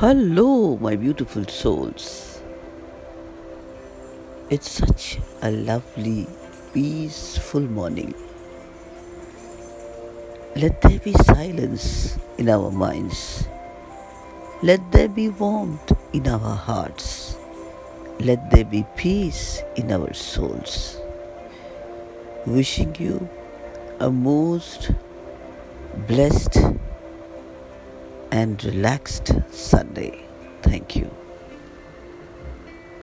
Hello, my beautiful souls. It's such a lovely, peaceful morning. Let there be silence in our minds. Let there be warmth in our hearts. Let there be peace in our souls. Wishing you a most blessed and relaxed Sunday. Thank you.